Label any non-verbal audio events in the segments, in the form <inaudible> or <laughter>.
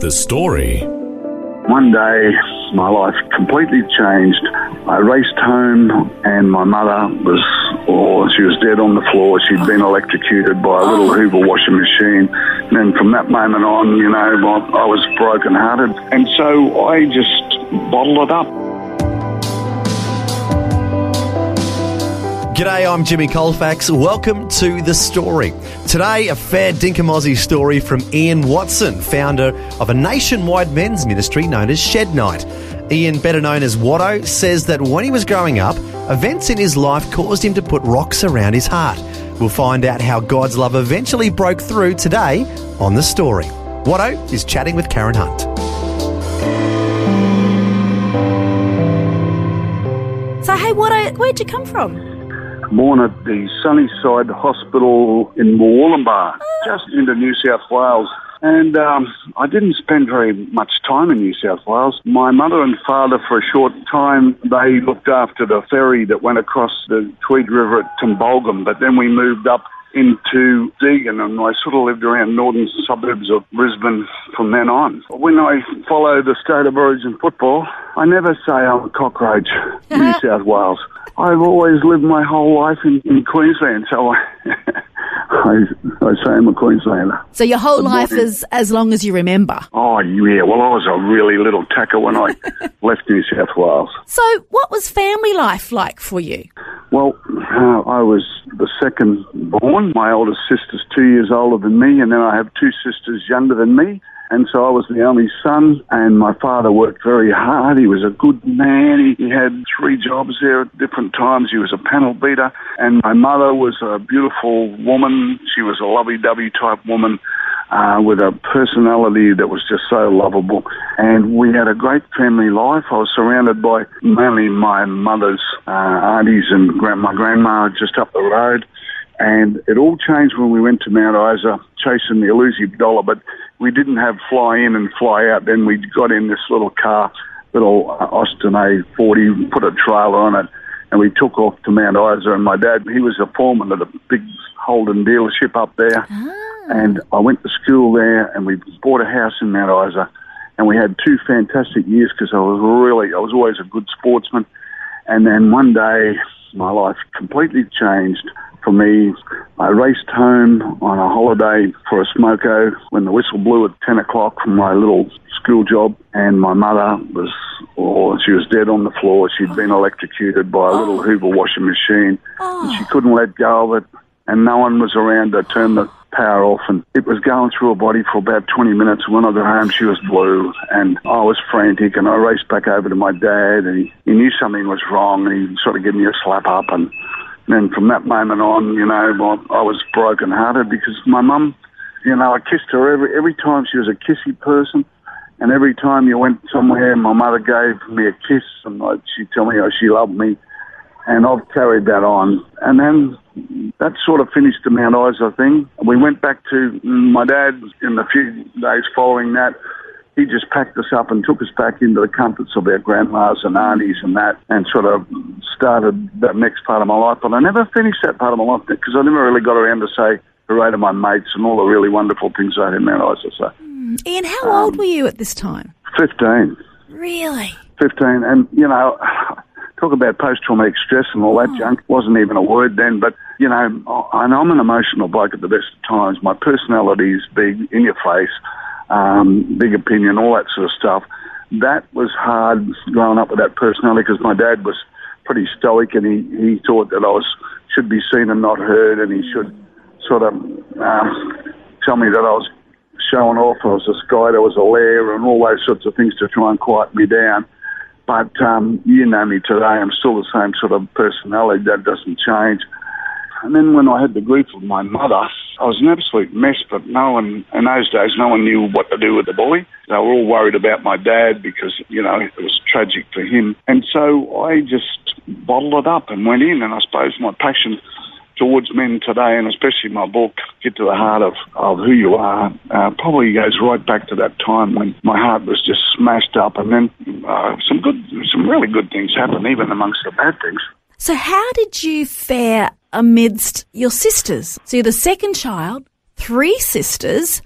The story. One day, my life completely changed. I raced home, and my mother was, oh, she was dead on the floor. She'd been electrocuted by a little Hoover washing machine. And then from that moment on, you know, I, I was brokenhearted. And so I just bottled it up. G'day, I'm Jimmy Colfax. Welcome to The Story. Today, a fair dinkum story from Ian Watson, founder of a nationwide men's ministry known as Shed Night. Ian, better known as Watto, says that when he was growing up, events in his life caused him to put rocks around his heart. We'll find out how God's love eventually broke through today on The Story. Watto is chatting with Karen Hunt. So, hey, Watto, where'd you come from? Born at the Sunnyside Hospital in Murwillumbah, just into New South Wales. And um, I didn't spend very much time in New South Wales. My mother and father, for a short time, they looked after the ferry that went across the Tweed River at Tumbulgum. But then we moved up into Deagon and I sort of lived around northern suburbs of Brisbane from then on. When I follow the state of origin football, I never say I'm a cockroach in <laughs> New South Wales. I've always lived my whole life in, in Queensland, so I, <laughs> I, I say I'm a Queenslander. So your whole life is as long as you remember. Oh, yeah. Well, I was a really little tacker when I <laughs> left New South Wales. So what was family life like for you? Well, uh, I was the second born. My oldest sister's two years older than me, and then I have two sisters younger than me. And so I was the only son, and my father worked very hard. He was a good man. He, he had three jobs there at different times. He was a panel beater. And my mother was a beautiful woman. She was a lovey-dovey type woman uh, with a personality that was just so lovable. And we had a great family life. I was surrounded by mainly my mother's uh, aunties and my grandma just up the road. And it all changed when we went to Mount Isa chasing the elusive dollar, but we didn't have fly in and fly out. Then we got in this little car, little uh, Austin A40, put a trailer on it, and we took off to Mount Isa. And my dad, he was a foreman at a big Holden dealership up there. Ah. And I went to school there, and we bought a house in Mount Isa. And we had two fantastic years because I was really, I was always a good sportsman. And then one day, my life completely changed for me. I raced home on a holiday for a smoko when the whistle blew at 10 o'clock from my little school job, and my mother was, oh, she was dead on the floor. She'd been electrocuted by a little Hoover washing machine, and she couldn't let go of it, and no one was around to turn the power off and it was going through her body for about 20 minutes. When I got home, she was blue and I was frantic and I raced back over to my dad and he, he knew something was wrong and he sort of gave me a slap up and then from that moment on, you know, I, was brokenhearted because my mum, you know, I kissed her every, every time she was a kissy person. And every time you went somewhere, my mother gave me a kiss and she'd tell me how she loved me. And I've carried that on. And then that sort of finished the Mount Isa thing. We went back to my dad in the few days following that. He just packed us up and took us back into the comforts of our grandmas and aunties and that, and sort of started that next part of my life. But I never finished that part of my life because I never really got around to say hooray to my mates and all the really wonderful things I had in Mount Isa. So, hmm. Ian, how old um, were you at this time? 15. Really? 15. And, you know, talk about post traumatic stress and all that junk. Wasn't even a word then, but, you know, I- and I'm an emotional bloke at the best of times. My personality is big, in your face, um, big opinion, all that sort of stuff. That was hard growing up with that personality because my dad was pretty stoic and he, he thought that I was should be seen and not heard and he should sort of um, tell me that I was showing off, I was a skite, I was a lair and all those sorts of things to try and quiet me down. But um, you know me today, I'm still the same sort of personality. That doesn't change. And then when I had the grief of my mother, I was an absolute mess, but no one, in those days, no one knew what to do with the boy. they were all worried about my dad because, you know, it was tragic for him. And so I just bottled it up and went in. And I suppose my passion towards men today, and especially my book, Get to the Heart of, of Who You Are, uh, probably goes right back to that time when my heart was just smashed up. And then uh, some good, some really good things happened, even amongst the bad things. So, how did you fare amidst your sisters? So, you're the second child, three sisters.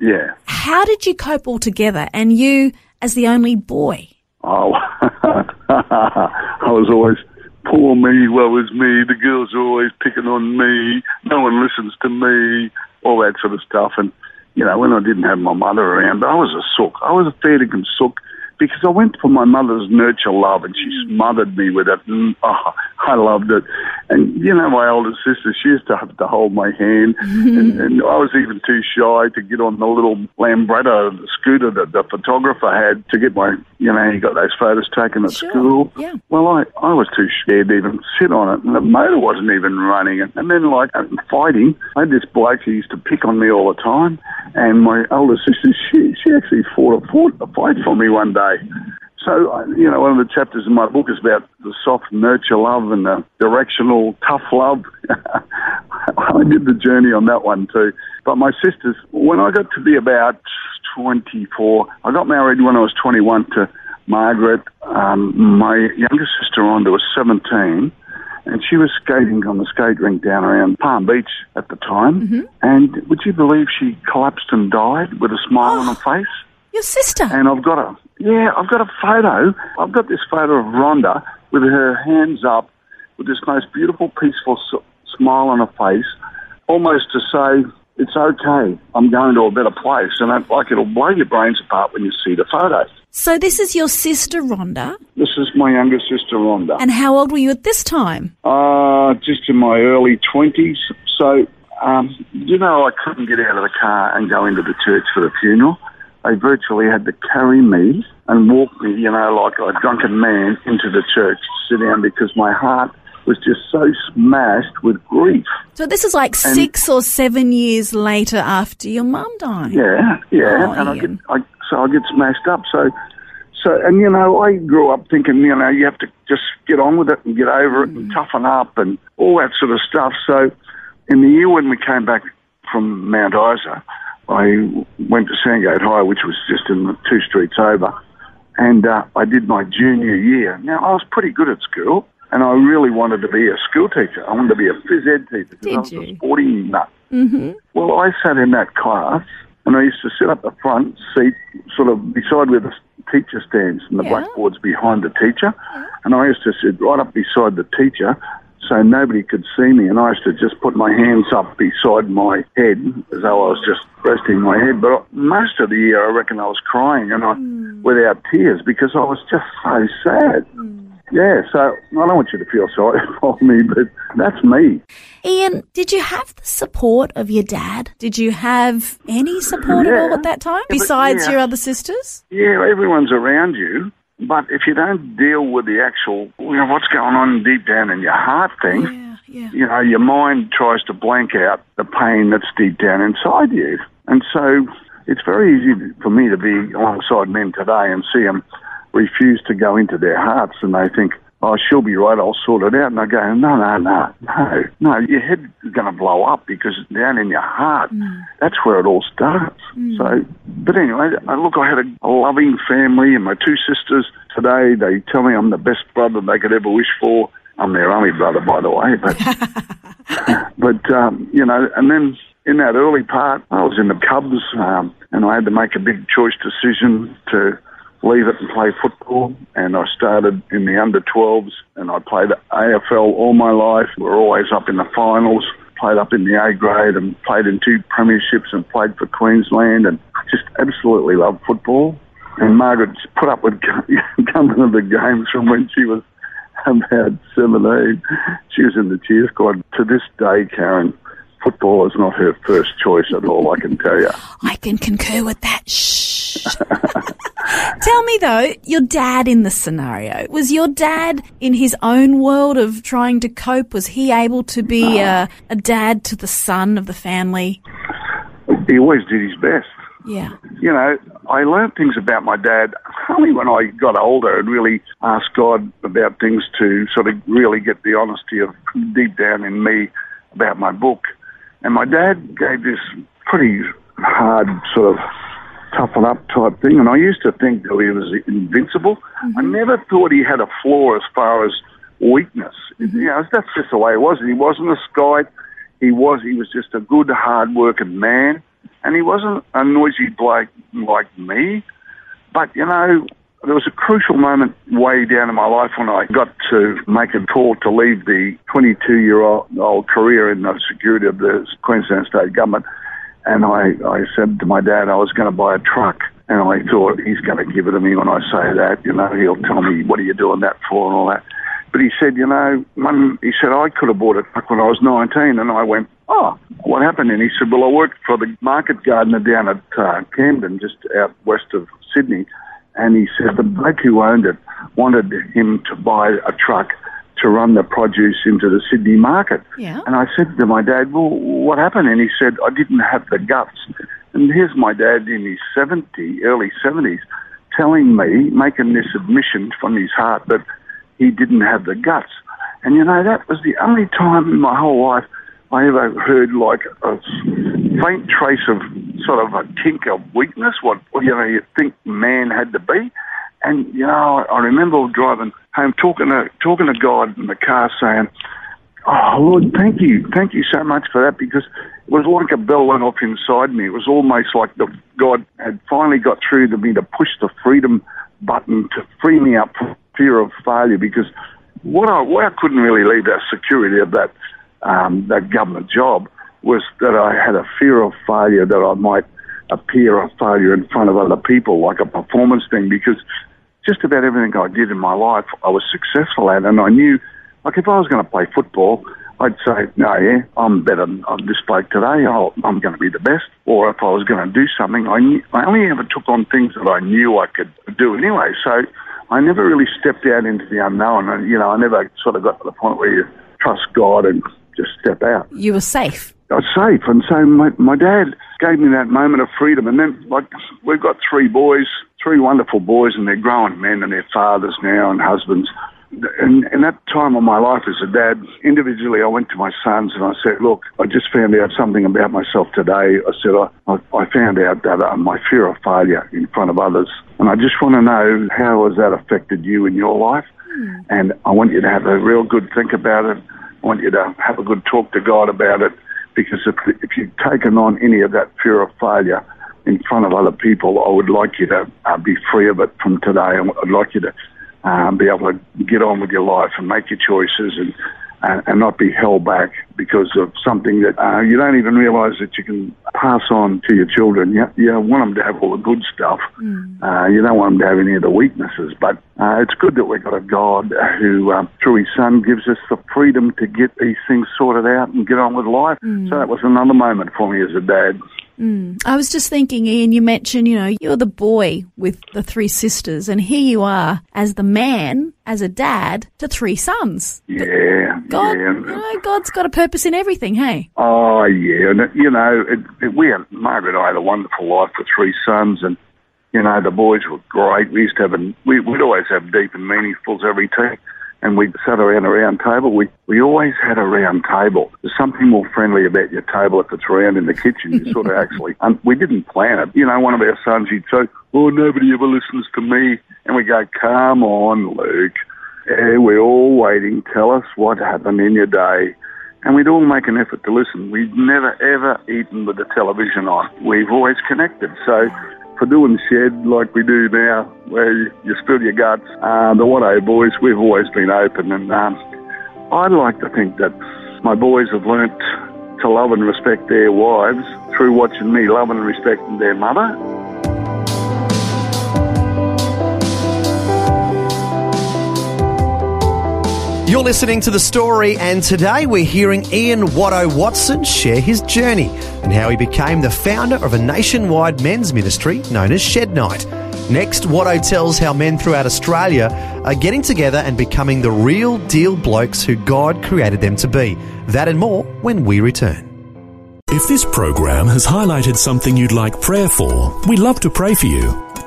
Yeah. How did you cope all together? And you, as the only boy? Oh, <laughs> I was always poor me, woe is me. The girls are always picking on me. No one listens to me. All that sort of stuff. And you know, when I didn't have my mother around, I was a sook. I was a fair dinkum sook because I went for my mother's nurture love and she smothered me with it. And, oh, I loved it. And, you know, my older sister, she used to have to hold my hand. Mm-hmm. and, and I was even too shy to get on the little Lambretta scooter that the photographer had to get my, you know, he got those photos taken at Sure, school. yeah. Well, I, I was too scared to even sit on it. And the motor wasn't even running. And then, like, fighting, I had this bloke who used to pick on me all the time. And my older sister, she, she actually fought a, fought a fight for me one day. So, uh, you know, one of the chapters in my book is about the soft nurture love and the directional tough love. <laughs> I did the journey on that one too. But my sisters, when I got to be about 24, I got married when I was 21 to Margaret. Um, my younger sister, Rhonda, was 17 and she was skating on the skate rink down around Palm Beach at the time. And would you believe she collapsed and died with a smile on her face? Your sister? And I've got a yeah, I've got a photo. I've got this photo of Rhonda with her hands up, with this most beautiful, peaceful s- smile on her face, almost to say, "It's okay. I'm going to a better place." And that, like it'll blow your brains apart when you see the photo. So, this is your sister, Rhonda. This is my younger sister Rhonda. And how old were you at this time? Uh, just in my early 20s. So, um, you know, I couldn't get out of the car and go into the church for the funeral. They virtually had to carry me and walk me, you know, like a drunken man into the church to sit down because my heart was just so smashed with grief. So, this is like six or seven years later after your mum died. Yeah, yeah. Oh, and I get, I, so I get smashed up. So, so, and you know, I grew up thinking, you know, you have to just get on with it and get over it and mm. toughen up and all that sort of stuff. So, in the year when we came back from Mount Isa, I went to Sandgate High, which was just in the two streets over, and uh, I did my junior year. Now, I was pretty good at school, and I really wanted to be a school teacher. I wanted to be a phys ed teacher because I was you? a sporting nut. Well, I sat in that class and I used to sit up the front seat, sort of beside where the teacher stands and the Yeah. blackboard's behind the teacher. And I used to sit right up beside the teacher so nobody could see me. And I used to just put my hands up beside my head as though I was just resting my head. But most of the year, I reckon I was crying and I, hmm. without tears because I was just so sad. Hmm. Yeah, so I don't want you to feel sorry <laughs> for me, but that's me. Ian, did you have the support of your dad? Did you have any support at all at that time Yeah, besides yeah. your other sisters? Yeah, everyone's around you, but if you don't deal with the actual, you know, what's going on deep down in your heart thing, Yeah, yeah. you know, your mind tries to blank out the pain that's deep down inside you. And so it's very easy for me to be alongside men today and see them refuse to go into their hearts and they think, oh, she'll be right, I'll sort it out. And I go, no, no, no, no, no, your head is going to blow up because down in your heart, that's where it all starts. So, but anyway, I- look, I had a, a loving family and my two sisters today, they tell me I'm the best brother they could ever wish for. I'm their only brother, by the way, but <laughs> but um, you know, and then in that early part, I was in the Cubs, um, and I had to make a big choice decision to leave it and play football. And I started in the under 12s, and I played AFL all my life. We were always up in the finals. Played up in the A grade and played in two premierships and played for Queensland and just absolutely loved football. And Margaret put up with <laughs> coming to the games from when she was about 17. She was in the cheer squad. To this day, Karen, football is not her first choice at all, I can tell you. I can concur with that. Shh. <laughs> Tell me though, your dad in the scenario, was your dad in his own world of trying to cope? Was he able to be a, a dad to the son of the family? He always did his best. Yeah. you know, I learned things about my dad only when I got older and really asked God about things to sort of really get the honesty of deep down in me about my book. And my dad gave this pretty hard sort of toughen up type thing, and I used to think that he was invincible. I mm-hmm. never thought he had a flaw as far as weakness. Mm-hmm. You know, that's just the way it was. He wasn't a skite. He was. He was just a good, hard-working man, and he wasn't a noisy bloke like me. But you know, there was a crucial moment way down in my life when I got to make a call to leave the 22-year-old career in the security of the Queensland State Government. And I, I said to my dad I was going to buy a truck. And I thought, he's going to give it to me when I say that. You know, he'll tell me, what are you doing that for and all that. But he said, you know, Mum, he said, I could have bought a truck when I was 19. And I went, oh, what happened? And he said, well, I worked for the market gardener down at uh, Camden, just out west of Sydney. And he said the bloke who owned it wanted him to buy a truck to run the produce into the Sydney market. Yeah. And I said to my dad, well, what happened? And he said, I didn't have the guts. And here's my dad in his 70, early 70s, telling me, making this admission from his heart that he didn't have the guts. And you know, that was the only time in my whole life I ever heard like a faint trace of sort of a tink of weakness, what, you know, you think man had to be. And, you know, I remember driving home talking to, talking to God in the car saying, Oh, Lord, thank you. Thank you so much for that because it was like a bell went off inside me. It was almost like the God had finally got through to me to push the freedom button to free me up from fear of failure because what I, what I couldn't really leave that security of that, um, that government job was that I had a fear of failure that I might appear a failure in front of other people like a performance thing because just about everything I did in my life I was successful at and I knew like if I was going to play football, I'd say, no, yeah, I'm better than uh, this bloke today. I'll, I'm going to be the best. Or if I was going to do something, I, knew, I only ever took on things that I knew I could do anyway. So I never really stepped out into the unknown. And, you know, I never sort of got to the point where you trust God and just step out. You were safe. I was safe. And so my, my dad gave me that moment of freedom. And then, like, we've got three boys, three wonderful boys, and they're grown men and they're fathers now and husbands. And in that time of my life as a dad, individually, I went to my sons and I said, look, I just found out something about myself today. I said, I, I, I found out that uh, my fear of failure in front of others. And I just want to know how has that affected you in your life? And I want you to have a real good think about it. I want you to have a good talk to God about it. Because if, if you've taken on any of that fear of failure in front of other people, I would like you to uh, be free of it from today. I'd like you to um, be able to get on with your life and make your choices and, and, and not be held back because of something that uh, you don't even realise that you can pass on to your children. You, you want them to have all the good stuff. Uh, you don't want them to have any of the weaknesses. But uh, it's good that we've got a God who, um, through His Son, gives us the freedom to get these things sorted out and get on with life. So that was another moment for me as a dad. Mm. I was just thinking, Ian, you mentioned, you know, you're the boy with the three sisters, and here you are as the man, as a dad to three sons. Yeah, God, yeah. you know, God's got a purpose in everything, hey? Oh yeah, and you know, it, it, we had Margaret and I had a wonderful life with three sons, and you know the boys were great. We used to have, a, we, we'd always have deep and meaningfuls every tea, and we sat around a round table. We we always had a round table. There's something more friendly about your table if it's round in the kitchen. You sort of <laughs> actually, um, we didn't plan it. You know, one of our sons, he'd say, "Oh, nobody ever listens to me," and we go, "Come on, Luke." Yeah, we're all waiting. Tell us what happened in your day. And we'd all make an effort to listen. We'd never, ever eaten with the television on. We've always connected. So for doing shed like we do now, where you, you spill your guts, uh, the Watto boys, we've always been open. And um, I'd like to think that my boys have learnt to love and respect their wives through watching me love and respecting their mother. You're listening to the story, and today we're hearing Ian Watto Watson share his journey and how he became the founder of a nationwide men's ministry known as Shed Night. Next, Watto tells how men throughout Australia are getting together and becoming the real deal blokes who God created them to be. That and more when we return. If this program has highlighted something you'd like prayer for, we'd love to pray for you.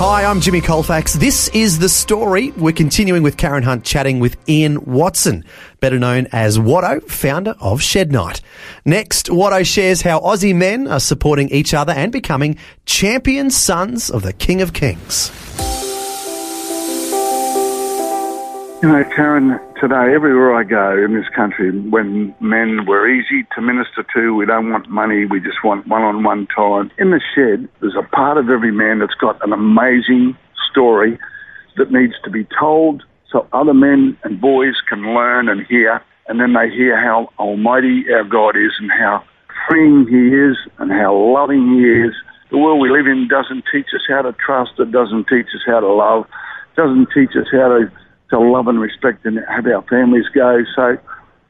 Hi, I'm Jimmy Colfax. This is The Story. We're continuing with Karen Hunt chatting with Ian Watson, better known as Watto, founder of Shed Night. Next, Watto shares how Aussie men are supporting each other and becoming champion sons of the King of Kings. You know, Karen, today, everywhere I go in this country, when men were easy to minister to, we don't want money, we just want one on one time. In the shed, there's a part of every man that's got an amazing story that needs to be told so other men and boys can learn and hear, and then they hear how almighty our God is and how freeing He is and how loving He is. The world we live in doesn't teach us how to trust, it doesn't teach us how to love, doesn't teach us how to to love and respect and have our families go. So,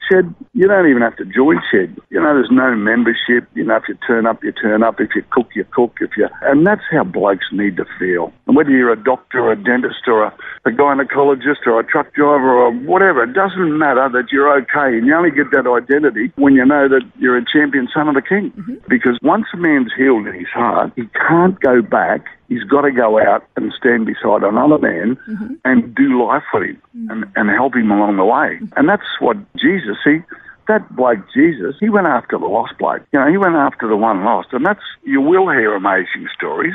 Shed, you don't even have to join Shed. You know, there's no membership. You know, if you turn up, you turn up. If you cook, you cook. If you, and that's how blokes need to feel. And whether you're a doctor or a dentist or a, a gynecologist or a truck driver or whatever, it doesn't matter that you're okay. And you only get that identity when you know that you're a champion son of the king. Mm-hmm. Because once a man's healed in his heart, he can't go back he's got to go out and stand beside another man mm-hmm. and do life with him mm-hmm. and, and help him along the way. Mm-hmm. And that's what Jesus, see, that bloke Jesus, he went after the lost bloke. You know, he went after the one lost. And that's, you will hear amazing stories,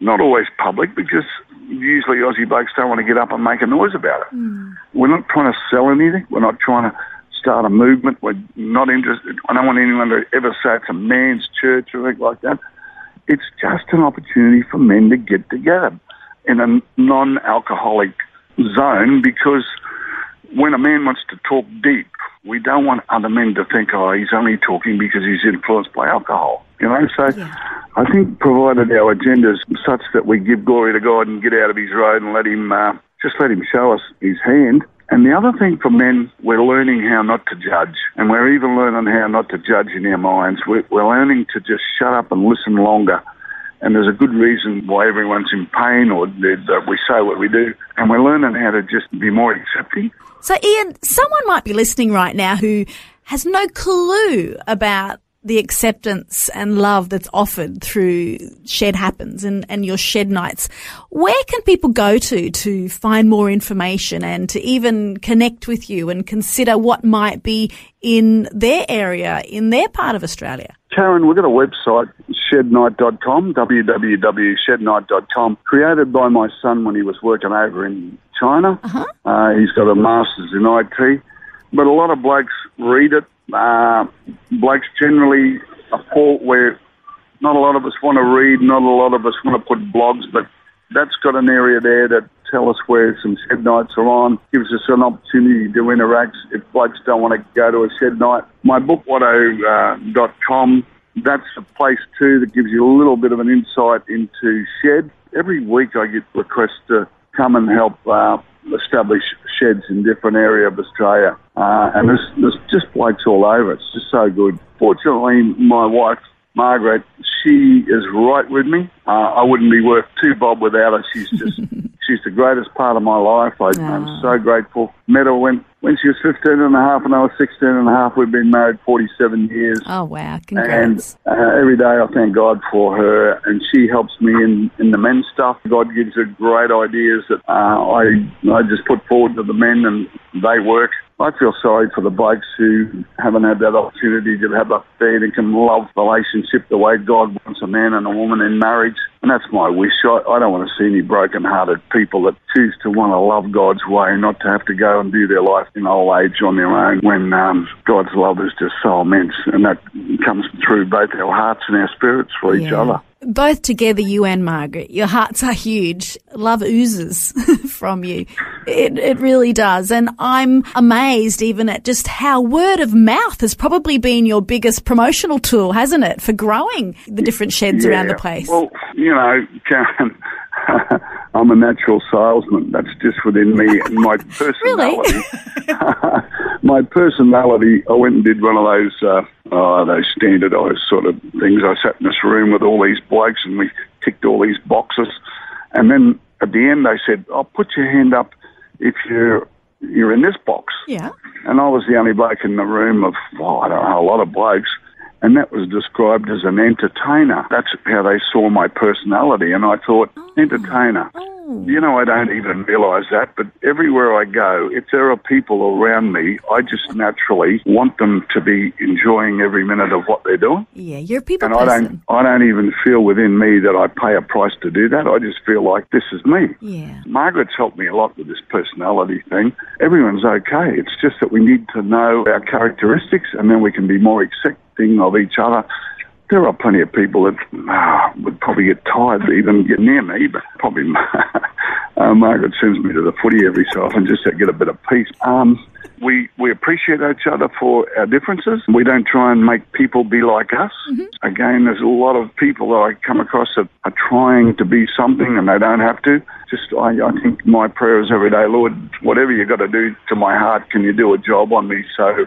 not always public because usually Aussie blokes don't want to get up and make a noise about it. Mm. We're not trying to sell anything. We're not trying to start a movement. We're not interested. I don't want anyone to ever say it's a man's church or anything like that it's just an opportunity for men to get together in a non-alcoholic zone because when a man wants to talk deep, we don't want other men to think, oh, he's only talking because he's influenced by alcohol. You know, so I think provided our agenda is such that we give glory to God and get out of his road and let him, uh, just let him show us his hand. And the other thing for men, we're learning how not to judge. And we're even learning how not to judge in our minds. We're, we're learning to just shut up and listen longer. And there's a good reason why everyone's in pain or that we say what we do. And we're learning how to just be more accepting. So, Ian, someone might be listening right now who has no clue about the acceptance and love that's offered through Shed Happens and, and your Shed Nights. Where can people go to to find more information and to even connect with you and consider what might be in their area, in their part of Australia? Karen, we've got a website, shednight.com, www.shednight.com, created by my son when he was working over in China. Uh, he's got a master's in IT. But a lot of blokes read it. Uh, blokes generally a fault where not a lot of us want to read, not a lot of us want to put blogs, but that's got an area there that tell us where some shed nights are on, gives us an opportunity to interact if blokes don't want to go to a shed night. My book, watto.com, that's a place too that gives you a little bit of an insight into shed. Every week I get requests to come and help uh, establish sheds in different area of Australia. Uh, and there's, there's just blokes all over. It's just so good. Fortunately, my wife, Margaret, she is right with me. Uh, I wouldn't be worth two bob without her. She's just, <laughs> she's the greatest part of my life. I, I'm so grateful. Met her when, when she was 15 and a half and I was 16 and a half. We've been married 47 years. Oh, wow. And Congrats. uh, every day I thank God for her, and she helps me in, in the men's stuff. God gives her great ideas that uh, I I just put forward to the men, and they work. I feel sorry for the blokes who haven't had that opportunity to have a fair and can love relationship the way God wants a man and a woman in marriage. And that's my wish. I, I don't want to see any broken-hearted people that choose to want to love God's way, not to have to go and do their life in old age on their own when um, God's love is just so immense. And that comes through both our hearts and our spirits for each other. Both together, you and Margaret, your hearts are huge. Love oozes <laughs> from you. It, it really does. And I'm amazed even at just how word of mouth has probably been your biggest promotional tool, hasn't it, for growing the different sheds around the place? Well, you know, Karen, <laughs> I'm a natural salesman. That's just within me and my <laughs> personality. <laughs> my personality. I went and did one of those uh, uh, those standardised sort of things. I sat in this room with all these blokes and we ticked all these boxes, and then at the end they said, "I'll put your hand up if you're you're in this box." Yeah. And I was the only bloke in the room of, well, I don't know, a lot of blokes. And that was described as an entertainer. That's how they saw my personality. And I thought, oh, entertainer. Oh, Oh. You know, I don't even realise that, but everywhere I go, if there are people around me, I just naturally want them to be enjoying every minute of what they're doing. Yeah, you're people And I don't, I don't even feel within me that I pay a price to do that. I just feel like this is me. Yeah. Margaret's helped me a lot with this personality thing. Everyone's okay. It's just that we need to know our characteristics and then we can be more accepting of each other. There are plenty of people that ah, would probably get tired to even get near me, but probably <laughs> uh, Margaret sends me to the footy every so often just to get a bit of peace. Um, we we appreciate each other for our differences. We don't try and make people be like us. Again, there's a lot of people that I come across that are trying to be something and they don't have to. Just I, I think my prayer is every day, Lord, whatever you got to do to my heart, can you do a job on me so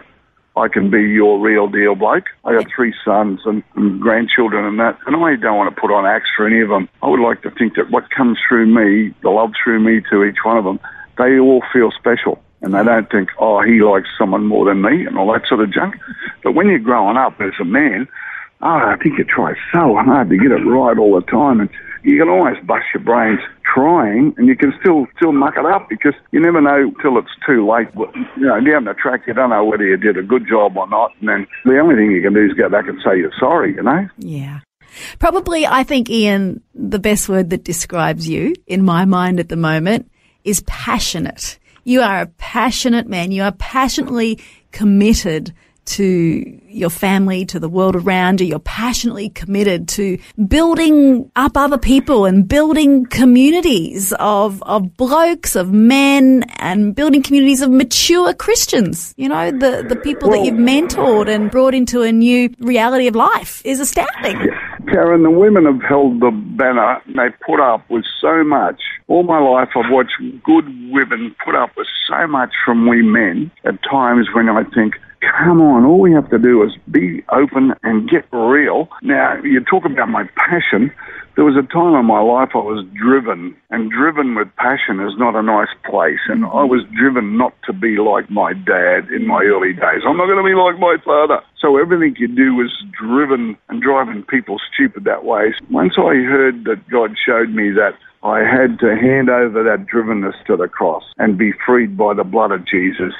I can be your real deal bloke. I got three sons and, and grandchildren and that, and I don't want to put on acts for any of them. I would like to think that what comes through me, the love through me to each one of them, they all feel special. And they don't think, oh, he likes someone more than me and all that sort of junk. But when you're growing up as a man, oh, I think you try so hard to get it right all the time. And you can always bust your brains trying and you can still still muck it up because you never know till it's too late. You know, down the track, you don't know whether you did a good job or not. And then the only thing you can do is go back and say you're sorry, you know? Yeah. Probably, I think, Ian, the best word that describes you in my mind at the moment is passionate. You are a passionate man. You are passionately committed to your family, to the world around you. You're passionately committed to building up other people and building communities of, of blokes, of men, and building communities of mature Christians. You know, the, the people that you've mentored and brought into a new reality of life is astounding. Karen, the women have held the banner and they put up with so much. All my life I've watched good women put up with so much from we men at times when I think, come on, all we have to do is be open and get real. Now, you talk about my passion. There was a time in my life I was driven, and driven with passion is not a nice place. And I was driven not to be like my dad in my early days. I'm not going to be like my father. So everything you do was driven and driving people stupid that way. Once I heard that God showed me that I had to hand over that drivenness to the cross and be freed by the blood of Jesus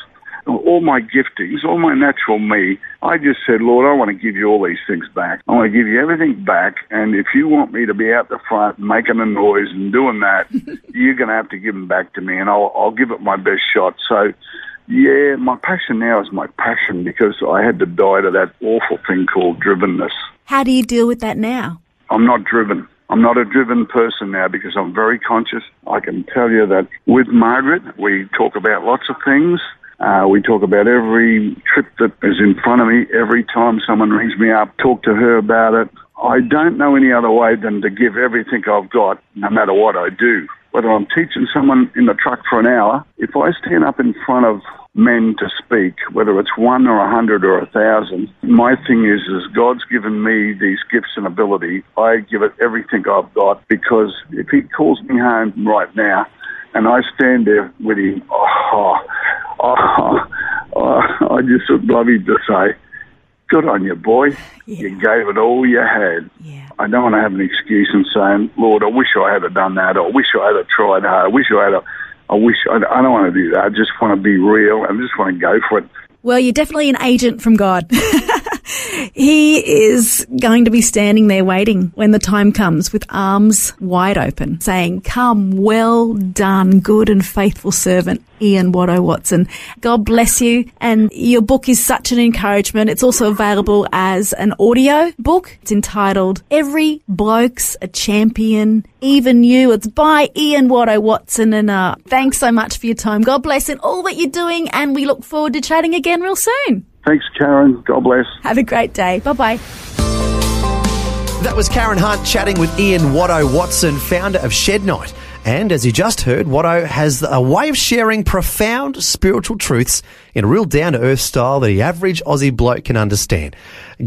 all my giftings, all my natural me, I just said, Lord, I want to give you all these things back. I want to give you everything back. And if you want me to be out the front making a noise and doing that, <laughs> you're going to have to give them back to me and I'll, I'll give it my best shot. So, yeah, my passion now is my passion because I had to die to that awful thing called drivenness. How do you deal with that now? I'm not driven. I'm not a driven person now because I'm very conscious. I can tell you that with Margaret, we talk about lots of things. Uh, we talk about every trip that is in front of me. Every time someone rings me up, talk to her about it. I don't know any other way than to give everything I've got, no matter what I do. Whether I'm teaching someone in the truck for an hour, if I stand up in front of men to speak, whether it's one or a hundred or a thousand, my thing is, is God's given me these gifts and ability. I give it everything I've got because if He calls me home right now, and I stand there with him. Oh, oh, oh, I just would love him to say, "Good on you, boy. You gave it all you had." Yeah. I don't want to have an excuse and saying, "Lord, I wish I had done that," or "I wish I had tried hard." I wish I had. have I wish I, I don't want to do that. I just want to be real I just want to go for it. Well, you're definitely an agent from God. <laughs> he is going to be standing there waiting when the time comes with arms wide open, saying, Come, well done, good and faithful servant, Ian Watto Watson. God bless you. And your book is such an encouragement. It's also available as an audio book. It's entitled Every Bloke's a Champion, Even You. It's by Ian Watto Watson. And uh, thanks so much for your time. God bless in all that you're doing. And we look forward to chatting again real soon. Thanks, Karen. God bless. Have a great day. Bye bye. That was Karen Hunt chatting with Ian Watto Watson, founder of Shed Night, And as you just heard, Watto has a way of sharing profound spiritual truths in a real down to earth style that the average Aussie bloke can understand.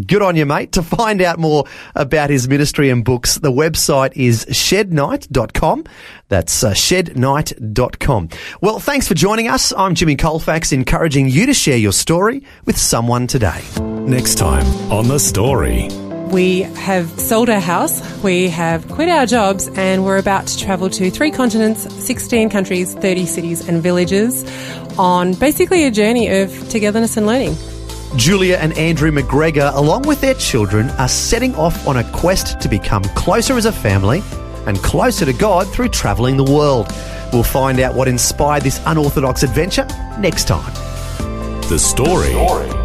Good on you, mate. To find out more about his ministry and books, the website is shednight.com. That's uh, shednight.com. Well, thanks for joining us. I'm Jimmy Colfax, encouraging you to share your story with someone today. Next time on The Story. We have sold our house, we have quit our jobs, and we're about to travel to three continents, 16 countries, 30 cities and villages on basically a journey of togetherness and learning. Julia and Andrew McGregor, along with their children, are setting off on a quest to become closer as a family and closer to God through travelling the world. We'll find out what inspired this unorthodox adventure next time. The Story.